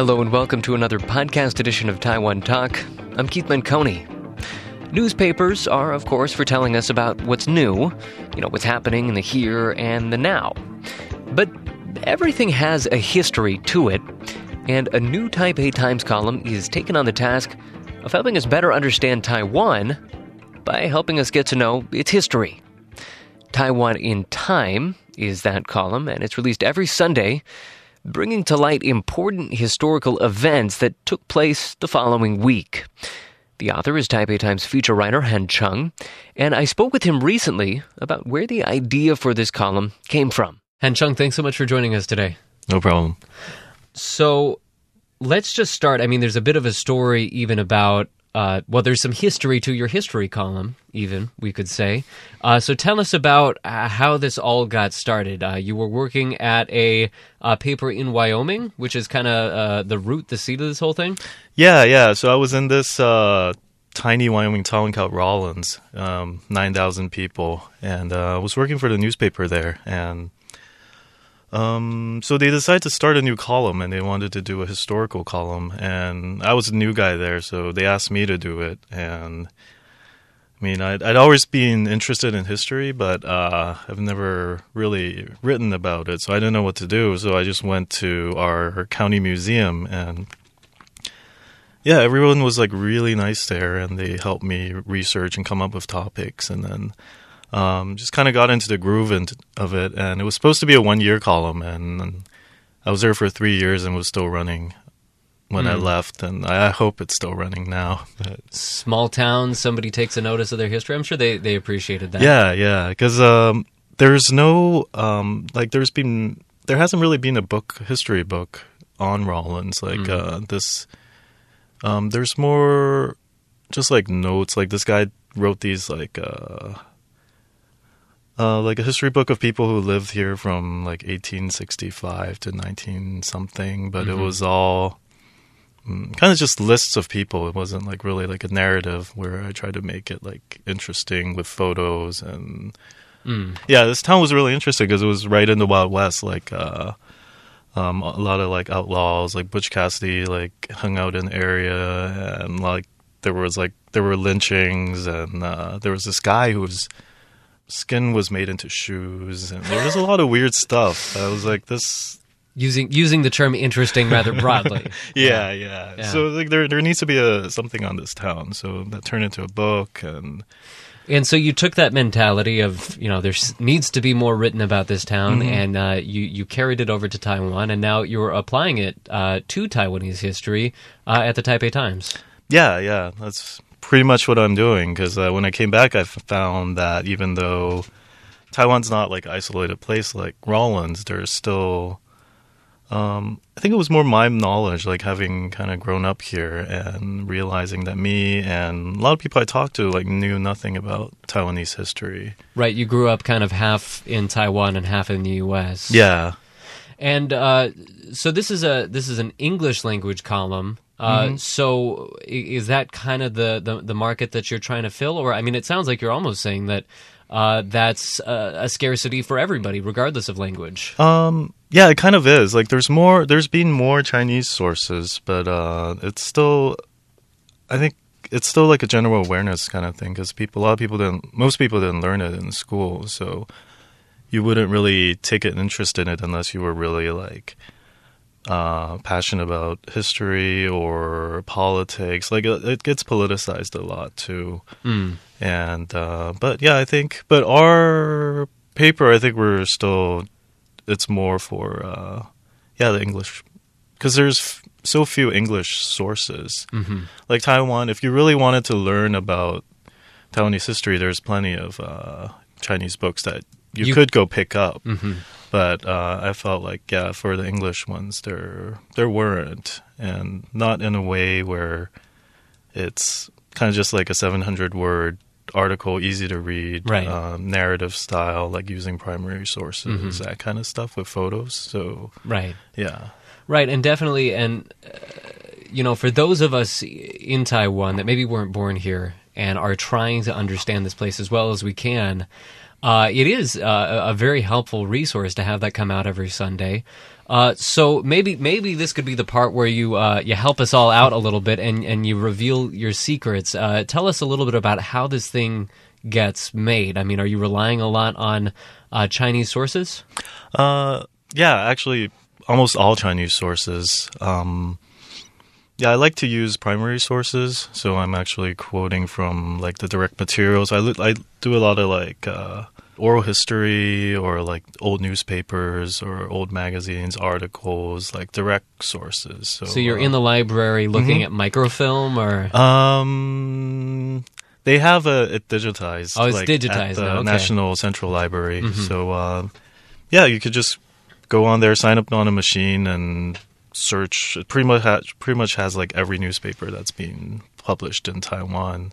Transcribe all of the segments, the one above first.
Hello and welcome to another podcast edition of Taiwan Talk. I'm Keith Menconi. Newspapers are, of course, for telling us about what's new, you know, what's happening in the here and the now. But everything has a history to it, and a new Taipei Times column is taken on the task of helping us better understand Taiwan by helping us get to know its history. Taiwan in Time is that column, and it's released every Sunday, bringing to light important historical events that took place the following week. The author is Taipei Times feature writer Han Cheung, and I spoke with him recently about where the idea for this column came from. Han Cheung, thanks so much for joining us today. No problem. So let's just start. I mean, there's a bit of a story even about uh, well, there's some history to your history column, even we could say. Uh, so tell us about uh, how this all got started. Uh, you were working at a uh, paper in Wyoming, which is kind of uh, the root, the seed of this whole thing. Yeah, yeah. So I was in this tiny Wyoming town called Rawlins, um, nine thousand people, and I was working for the newspaper there, and um, so they decided to start a new column and they wanted to do a historical column. And I was a new guy there, so they asked me to do it. And I mean, I'd, I'd always been interested in history, but uh, I've never really written about it. So I didn't know what to do. So I just went to our county museum and yeah, everyone was like really nice there and they helped me research and come up with topics. And then um, just kind of got into the groove of it. And it was supposed to be a one year column, and, and, I was there for three years and was still running when mm. I hmm. left, and I hope it's still running now. But. Small town, somebody takes a notice of their history. I'm sure they, they appreciated that. Yeah, yeah, because um, there's no um, like there's been there hasn't really been a book history book on Rawlins. like mm. uh, this. Um, there's more just like notes. Like this guy wrote these like uh, uh, like a history book of people who lived here from like 1865 to 19 something, but mm-hmm. it was all mm, kind of just lists of people. It wasn't like really like a narrative where I tried to make it like interesting with photos and mm. yeah, this town was really interesting because it was right in the Wild West, like. Uh, um, a lot of like outlaws, like Butch Cassidy, like hung out in the area, and like there was like there were lynchings, and uh, there was this guy who was skin was made into shoes, and there was a lot of weird stuff. I was like, this using using the term interesting rather broadly. yeah, yeah, yeah, So like there there needs to be a something on this town. So that turned into a book and and so you took that mentality of you know there needs to be more written about this town, mm-hmm. and uh, you you carried it over to Taiwan, and now you're applying it uh, to Taiwanese history uh, at the Taipei Times. Yeah, yeah, that's pretty much what I'm doing because uh, when I came back, I found that even though Taiwan's not like isolated place like Rawlins, there's still um, I think it was more my knowledge, like having kind of grown up here and realizing that me and a lot of people I talked to like knew nothing about Taiwanese history. Right, you grew up kind of half in Taiwan and half in the U.S. Yeah, and uh, so this is a this is an English language column. Uh, mm-hmm. So is that kind of the, the, the market that you're trying to fill, or I mean, it sounds like you're almost saying that uh, that's a, a, scarcity for everybody, regardless of language. Um, yeah, it kind of is. Like, there's more. There's been more Chinese sources, but uh, it's still. I think it's still like a general awareness kind of thing because people, a lot of people didn't. Most people didn't learn it in school, so you wouldn't really take an interest in it unless you were really like uh, passionate about history or politics. Like it, it gets politicized a lot too. Mm. And uh, but yeah, I think but our paper, I think we're still it's more for uh, yeah the English because there's f- so few English sources. Mm-hmm. Like Taiwan, if you really wanted to learn about Taiwanese history, there's plenty of uh, Chinese books that you, you, could go pick up. Mm-hmm. But uh, I felt like yeah, for the English ones, there there weren't, and not in a way where it's kind of just like a 700 word article, easy to read, right. um, narrative style, like using primary sources, mm-hmm. that kind of stuff with photos. So right, yeah, right, and definitely, and uh, you know, for those of us in Taiwan that maybe weren't born here and are trying to understand this place as well as we can Uh, it is uh, a very helpful resource to have that come out every Sunday. Uh, so maybe maybe this could be the part where you uh, you help us all out a little bit and, and you reveal your secrets. Uh, tell us a little bit about how this thing gets made. I mean, are you relying a lot on uh, Chinese sources? Yeah, actually, almost all Chinese sources. Um, yeah, I like to use primary sources, so I'm actually quoting from like the direct materials. I I do a lot of like uh, oral history or like old newspapers or old magazines, articles, like direct sources. So, So you're uh, in the library looking mhm. at microfilm, or Um, they have a it digitized. Oh, it's like, digitized at the now, okay. National Central Library. Mhm. So, uh, yeah, you could just go on there, sign up on a machine, and search. It pretty much ha- pretty much has like every newspaper that's being published in Taiwan.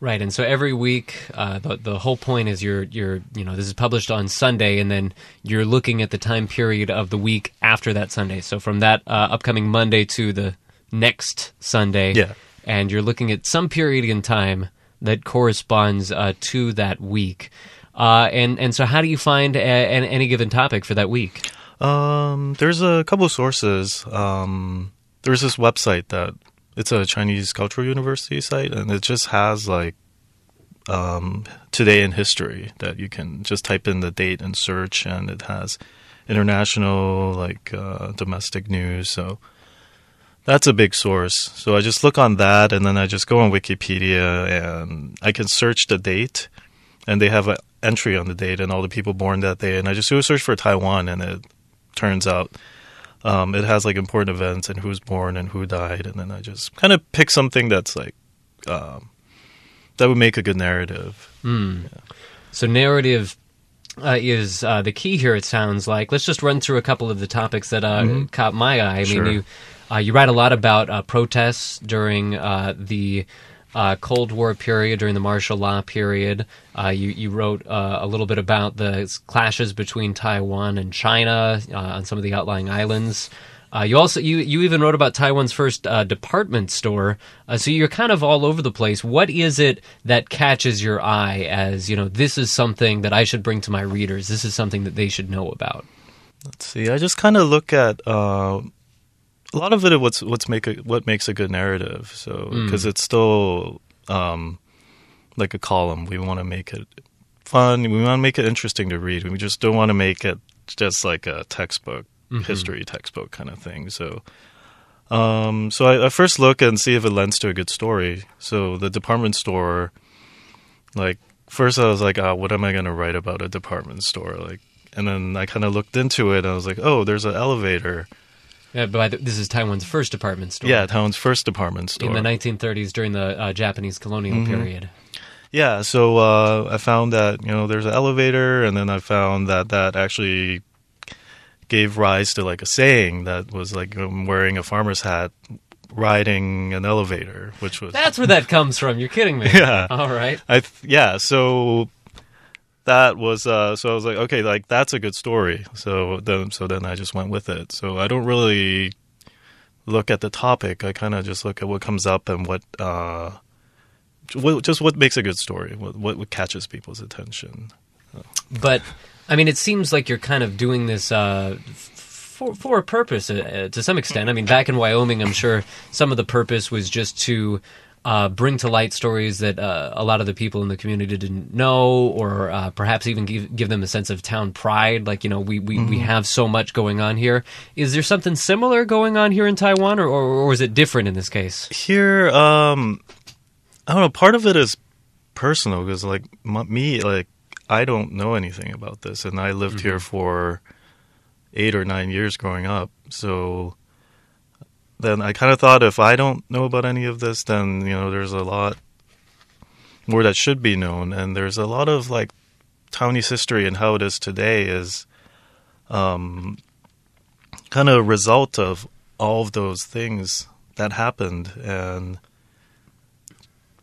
right? And so every week, uh, the the whole point is you're you're you know this is published on Sunday, and then you're looking at the time period of the week after that Sunday. So from that uh, upcoming Monday to the next Sunday, Yeah. and you're looking at some period in time that corresponds uh, to that week. Uh, and and so, how do you find a, an, any given topic for that week? Um, there's a couple sources. Um, there's this website that it's a Chinese Cultural University site, and it just has like um, today in history that you can just type in the date and search, and it has international like uh, domestic news. So that's a big source. So I just look on that, and then I just go on Wikipedia, and I can search the date, and they have an entry on the date and all the people born that day, and I just do a search for Taiwan, and it turns out um, it has like important events and who's born and who died, and then I just kind of pick something that's like um, that would make a good narrative. So narrative uh, is uh, the key here. It sounds like. Let's just run through a couple of the topics that uh, caught my eye. I Sure. mean, you uh, you write a lot about uh, protests during uh, the. Uh, Cold War period during the martial law period, uh, you you wrote uh, a little bit about the clashes between Taiwan and China uh, on some of the outlying islands. Uh, you also you you even wrote about Taiwan's first uh, department store. So you're kind of all over the place. What is it that catches your eye as you know this is something that I should bring to my readers? This is something that they should know about. Let's see. I just kind of look at a lot of it. What's what's make a, what makes a good narrative. So because it's still um, like a column, we want to make it fun. We want to make it interesting to read. We just don't want to make it just like a textbook, history textbook kind of thing. So. Um, so I, I first look and see if it lends to a good story. So the department store, like first I was like, ah, what am I going to write about a department store? Like, and then I kind of looked into it. and I was like, oh, there's an elevator. Uh, but this is Taiwan's first department store. Yeah, Taiwan's first department store. in the 1930s during the uh, Japanese colonial Mm-hmm. period. Yeah, so uh, I found that you know there's an elevator, and then I found that that actually gave rise to like a saying that was like wearing a farmer's hat, riding an elevator, which was That's where that comes from. You're kidding me. Yeah. All right. I th- yeah, so that was uh so I was like okay, like that's a good story. So then so then I just went with it. So I don't really look at the topic. I kind of just look at what comes up and what uh what, just what makes a good story. What what catches people's attention. But I mean, it seems like you're kind of doing this uh, for for a purpose uh, to some extent. I mean, back in Wyoming, I'm sure some of the purpose was just to. Uh, bring to light stories that uh, a lot of the people in the community didn't know, or uh, perhaps even give, give them a sense of town pride. Like, you know, we, we, we have so much going on here. Is there something similar going on here in Taiwan, or, or, or is it different in this case? Here um I don't know, part of it is personal because like m- me like I don't know anything about this and I lived here for 8 or 9 years growing up. So then I kind of thought if I don't know about any of this then you know there's a lot more that should be known. And there's a lot of like Taiwanese history and how it is today is um kind of a result of all of those things that happened. And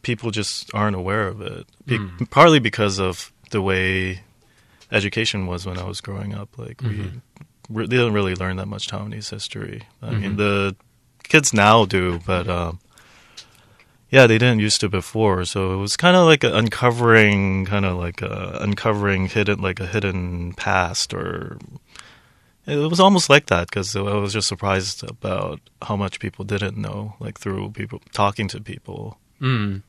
people just aren't aware of it. Be- hmm. partly because of the way education was when I was growing up. Like we mm-hmm. re- didn't really learn that much Taiwanese history. I mean mm-hmm. the kids now do but um yeah, they didn't used to before. So it was kind of like a uncovering, kind of like a uncovering hidden, like a hidden past, or it was almost like that because I was just surprised about how much people didn't know, like through people talking to people. Mm.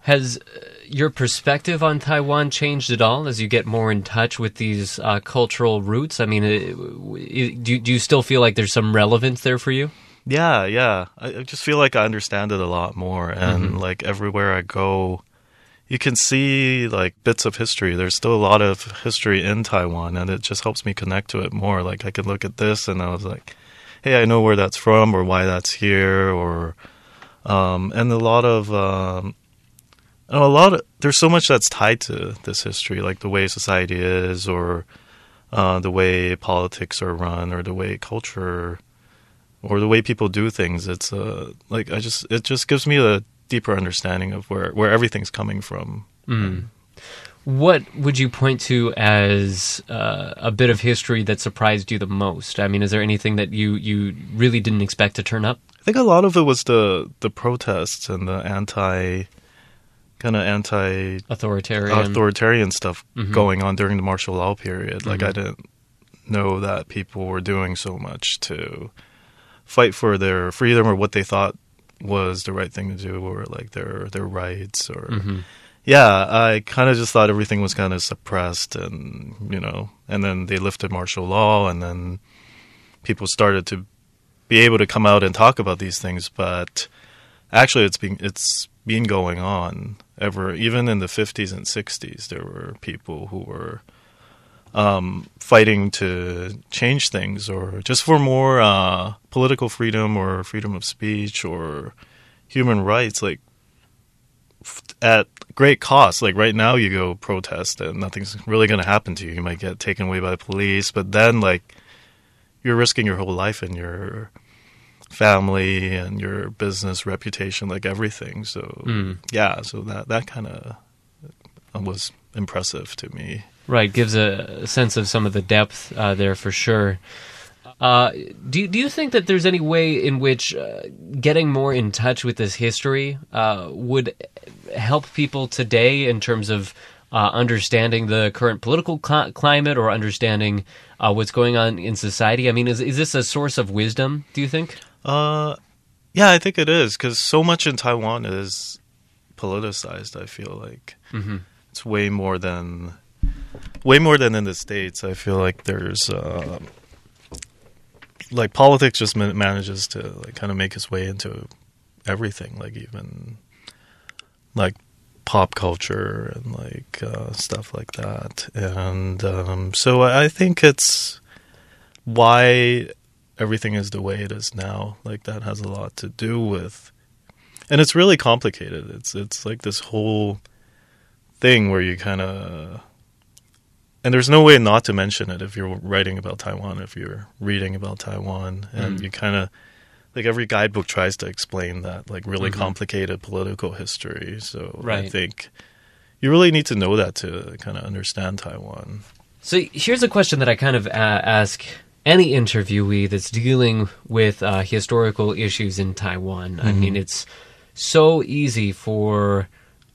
Has uh, your perspective on Taiwan changed at all as you get more in touch with these uh, cultural roots? I mean, uh, do do you still feel like there's some relevance there for you? Yeah, yeah. I, I just feel like I understand it a lot more, and mm-hmm. like everywhere I go, you can see like bits of history. There's still a lot of history in Taiwan, and it just helps me connect to it more. Like I could look at this, and I was like, "Hey, I know where that's from, or why that's here, or." Um, and a lot of um, a lot of there's so much that's tied to this history, like the way society is, or uh, the way politics are run, or the way culture or the way people do things. It's uh, like I just it just gives me a deeper understanding of where where everything's coming from. Mm. What would you point to as uh, a bit of history that surprised you the most? I mean, is there anything that you you really didn't expect to turn up? I think a lot of it was the the protests and the anti kind of anti authoritarian authoritarian stuff mm-hmm. going on during the martial law period. Like mm-hmm. I didn't know that people were doing so much to fight for their freedom or what they thought was the right thing to do or like their their rights or mm-hmm. yeah i kind of just thought everything was kind of suppressed and you know and then they lifted martial law and then people started to be able to come out and talk about these things but actually it's been it's been going on ever even in the 50s and 60s there were people who were um, fighting to change things or just for more uh, political freedom or freedom of speech or human rights, like f- at great cost. Like right now, you go protest and nothing's really going to happen to you. You might get taken away by the police, but then like you're risking your whole life and your family and your business reputation, like everything. So mm. yeah, so that that kind of was impressive to me. Right, gives a sense of some of the depth uh, there for sure. Uh, do do you think that there's any way in which uh, getting more in touch with this history uh, would help people today in terms of uh, understanding the current political cl- climate or understanding uh, what's going on in society? I mean, is is this a source of wisdom? Do you think? Uh, yeah, I think it is because so much in Taiwan is politicized. I feel like mm-hmm. it's way more than way more than in the states. I feel like there's uh, like politics just manages to like kind of make its way into everything, like even like pop culture and like uh, stuff like that. And um, so I think it's why everything is the way it is now. Like that has a lot to do with, and it's really complicated. It's it's like this whole thing where you kind of and there's no way not to mention it if you're writing about Taiwan, if you're reading about Taiwan, and mm. you kind of like every guidebook tries to explain that like really mm-hmm. complicated political history. So right. I think you really need to know that to kind of understand Taiwan. So here's a question that I kind of uh, ask any interviewee that's dealing with uh, historical issues in Taiwan. Mm-hmm. I mean, it's so easy for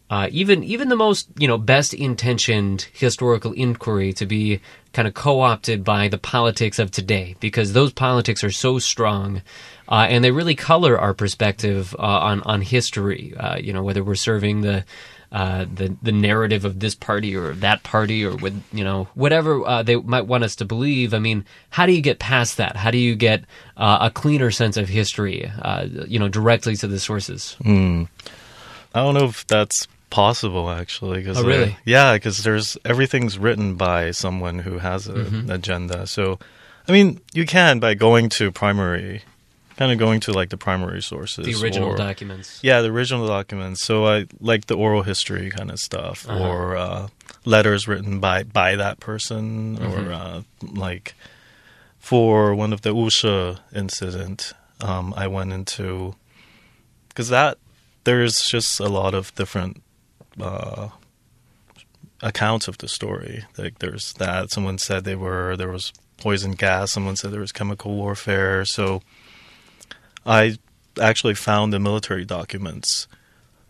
uh, even even the most you know best intentioned historical inquiry to be kind of co-opted by the politics of today because those politics are so strong uh, and they really color our perspective uh, on on history. Uh, you know whether we're serving the uh, the the narrative of this party or that party or with you know whatever uh, they might want us to believe. I mean, how do you get past that? How do you get a cleaner sense of history? You know, directly to the sources. Mm. I don't know if that's possible actually. Cause oh, really? yeah, because there's everything's written by someone who has an mm-hmm. agenda. So, I mean, you can by going to primary, kind of going to like the primary sources, the original or, documents. Yeah, the original documents. So I like the oral history kind of stuff, uh-huh. or uh, letters written by by that person, mm-hmm. or uh, like for one of the Wushe incident, um, I went into because that there's just a lot of different uh, accounts of the story. Like there's that someone said they were there was poison gas. Someone said there was chemical warfare. So I actually found the military documents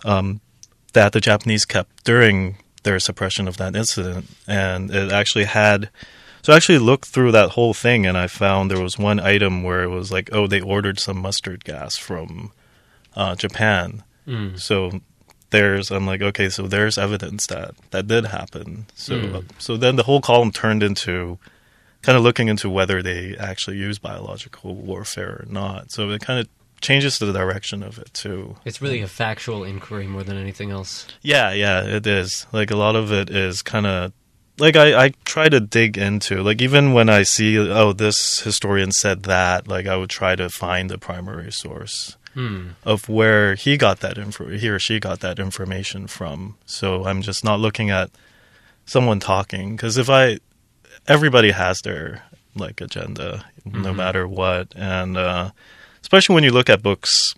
um, that the Japanese kept during their suppression of that incident, and it actually had. So I actually looked through that whole thing, and I found there was one item where it was like, oh, they ordered some mustard gas from uh, Japan. Mm. So there's, I'm like, okay, so there's evidence that that did happen. So Mm. so then the whole column turned into kind of looking into whether they actually use biological warfare or not. So it kind of changes the direction of it too. It's really a factual inquiry more than anything else. Yeah, yeah, it is. Like a lot of it is kind of like I, I try to dig into like even when I see oh this historian said that like I would try to find the primary source Hmm. of where he got that info he or she got that information from. So I'm just not looking at someone talking because if I everybody has their like agenda no Mhm. matter what and uh especially when you look at books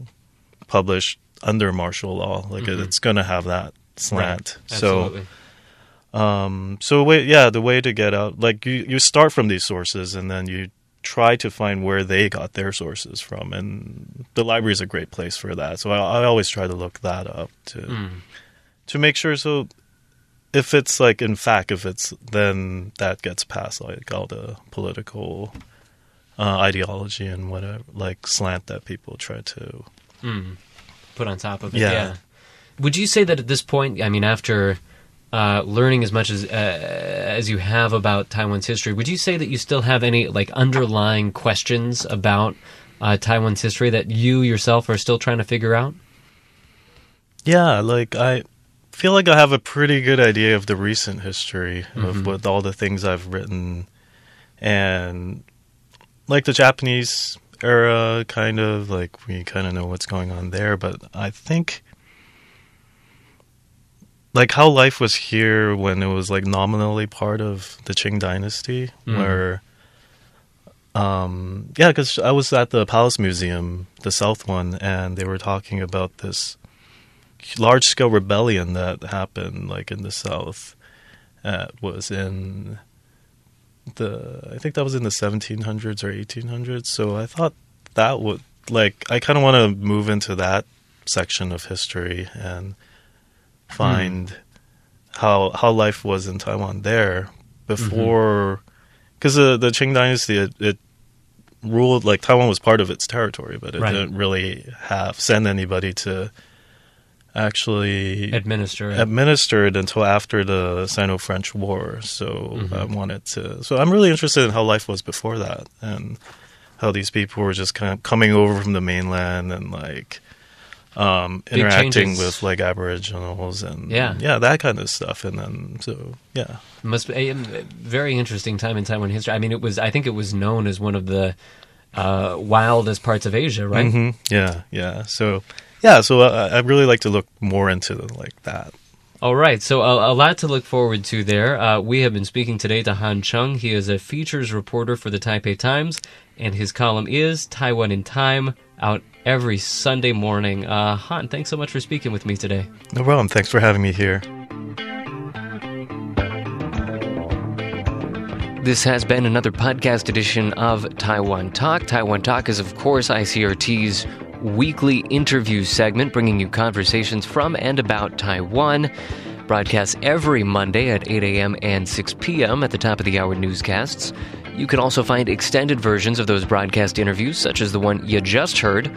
published under martial law like Mhm. it's going to have that slant so um, so way, yeah, the way to get out, like you, you start from these sources and then you try to find where they got their sources from, and the library is a great place for that. So I, I always try to look that up to Mm. to make sure. So if it's like in fact, if it's then that gets past like all the political uh, ideology and whatever like slant that people try to. Mm. Put on top of it. Yeah. Yeah. Would you say that at this point, I mean, after uh, learning as much as uh, as you have about Taiwan's history, would you say that you still have any like underlying questions about uh, Taiwan's history that you yourself are still trying to figure out? Yeah, like I feel like I have a pretty good idea of the recent history Mhm. of with all the things I've written and like the Japanese era kind of like we kind of know what's going on there, but I think like how life was here when it was like nominally part of the Qing dynasty Mm. where um yeah cuz I was at the Palace Museum, the South one and they were talking about this large scale rebellion that happened like in the south uh, was in the I think that was in the 1700s or 1800s so I thought that would like I kind of want to move into that section of history and find how how life was in Taiwan there before because the the Qing dynasty it, it ruled like Taiwan was part of its territory but it Right. didn't really have send anybody to actually Administer it. administer it until after the Sino-French War. So Mhm. I wanted to. So I'm really interested in how life was before that and how these people were just kind of coming over from the mainland and like um, interacting with like Aboriginals and Yeah. yeah, that kind of stuff. And then so yeah, Must be a very interesting time in Taiwan history. I mean, it was. I think it was known as one of the uh, wildest parts of Asia, right? hmm yeah, yeah. So yeah, so I, I really like to look more into like that. All right, so a, a lot to look forward to there. Uh, we have been speaking today to Han Cheung. He is a features reporter for the Taipei Times, and his column is Taiwan in Time, out every Sunday morning. Uh, Han, thanks so much for speaking with me today. No problem. Thanks for having me here. This has been another podcast edition of Taiwan Talk. Taiwan Talk is, of course, ICRT's weekly interview segment, bringing you conversations from and about Taiwan. Broadcasts every Monday at 8 a.m. and 6 p.m. at the top of the hour newscasts. You can also find extended versions of those broadcast interviews, such as the one you just heard,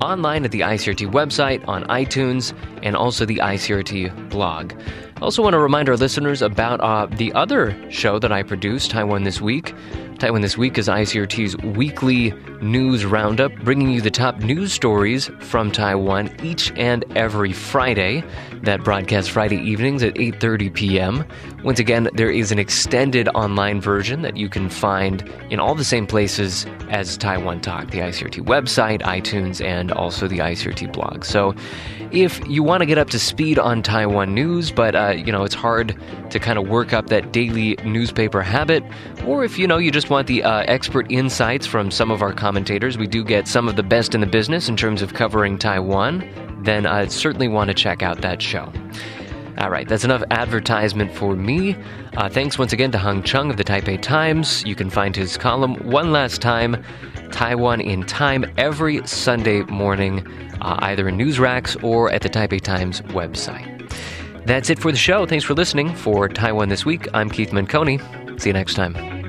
online at the ICRT website, on iTunes, and also the ICRT blog. I also want to remind our listeners about uh, the other show that I produce, Taiwan This Week. Taiwan This Week is ICRT's weekly news roundup, bringing you the top news stories from Taiwan each and every Friday. That broadcasts Friday evenings at 8:30 p.m. Once again, there is an extended online version that you can find in all the same places as Taiwan Talk, the ICRT website, iTunes, and also the ICRT blog. So, if you want to get up to speed on Taiwan news, but uh, you know it's hard to kind of work up that daily newspaper habit, or if you know you just want the uh, expert insights from some of our commentators, we do get some of the best in the business in terms of covering Taiwan. Then I'd certainly want to check out that show. All right, that's enough advertisement for me. Uh, thanks once again to Han Cheung of the Taipei Times. You can find his column one last time, Taiwan in Time, every Sunday morning, uh, either in news racks or at the Taipei Times website. That's it for the show. Thanks for listening. For Taiwan This Week, I'm Keith Menconi. See you next time.